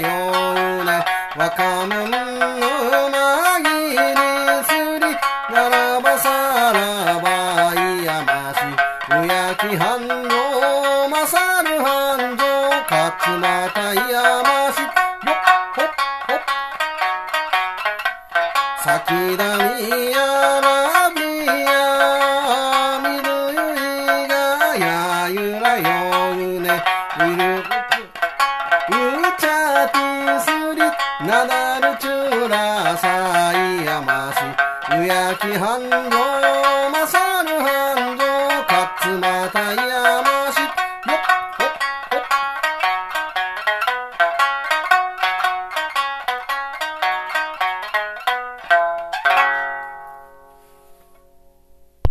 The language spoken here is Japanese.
ようね若者のまぎりすりならばさらばいやまし。うやき繁盛まさる繁盛勝又山市よっほっほっ先だにやらびやみるゆいがやゆらようね。うるうちゃてすりなだるちゅらさいやましうやきはんごよ